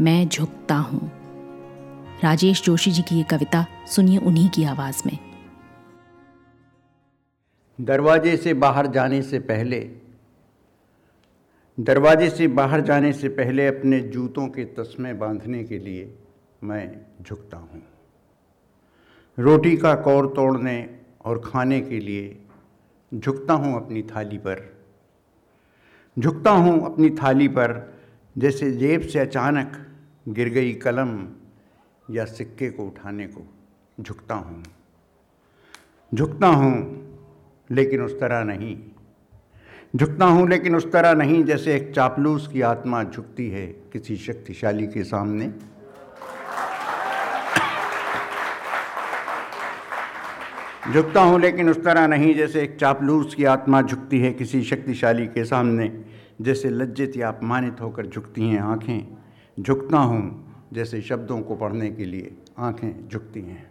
मैं झुकता हूँ। राजेश जोशी जी की ये कविता सुनिए उन्हीं की आवाज़ में। दरवाजे से बाहर जाने से पहले, दरवाजे से बाहर जाने से पहले अपने जूतों के तस्मे बांधने के लिए मैं झुकता हूँ। रोटी का कौर तोड़ने और खाने के लिए झुकता हूँ अपनी थाली पर। झुकता हूँ अपनी थाली पर जैसे जेब से अचानक गिर गई कलम या सिक्के को उठाने को झुकता हूँ। झुकता हूँ, लेकिन उस तरह नहीं। झुकता हूँ, लेकिन उस तरह नहीं जैसे एक चापलूस की आत्मा झुकती है किसी शक्तिशाली के सामने। झुकता हूँ, लेकिन उस तरह नहीं जैसे एक चापलूस की आत्मा झुकती है किसी शक्तिशाली के सामने। जैसे लज्जित या अपमानित होकर झुकती हैं आँखें, झुकता हूँ जैसे शब्दों को पढ़ने के लिए आँखें झुकती हैं।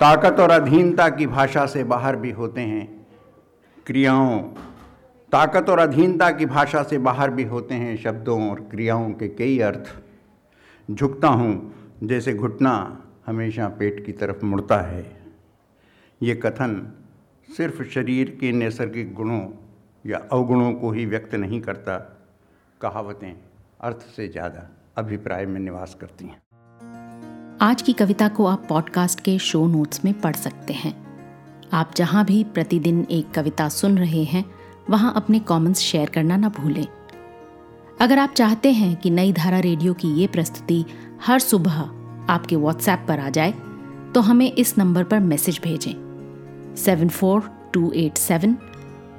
ताकत और अधीनता की भाषा से बाहर भी होते हैं क्रियाओं। ताकत और अधीनता की भाषा से बाहर भी होते हैं शब्दों और क्रियाओं के कई अर्थ। झुकता हूँ जैसे घुटना हमेशा पेट की तरफ़ मुड़ता है। ये कथन सिर्फ़ शरीर के नैसर्गिक गुणों या अवगुणों को ही व्यक्त नहीं करता, कहावतें अर्थ से ज़्यादा अभिप्राय में निवास करती हैं। आज की कविता को आप पॉडकास्ट के शो नोट्स में पढ़ सकते हैं। आप जहाँ भी प्रतिदिन एक कविता सुन रहे हैं, वहाँ अपने कमेंट्स शेयर करना ना भूलें। अगर आप चाहते हैं कि नई धारा रेडियो की ये प्रस्तुति हर सुबह आपके व्हाट्सएप पर आ जाए तो हमें इस नंबर पर मैसेज भेजें। Seven four two eight seven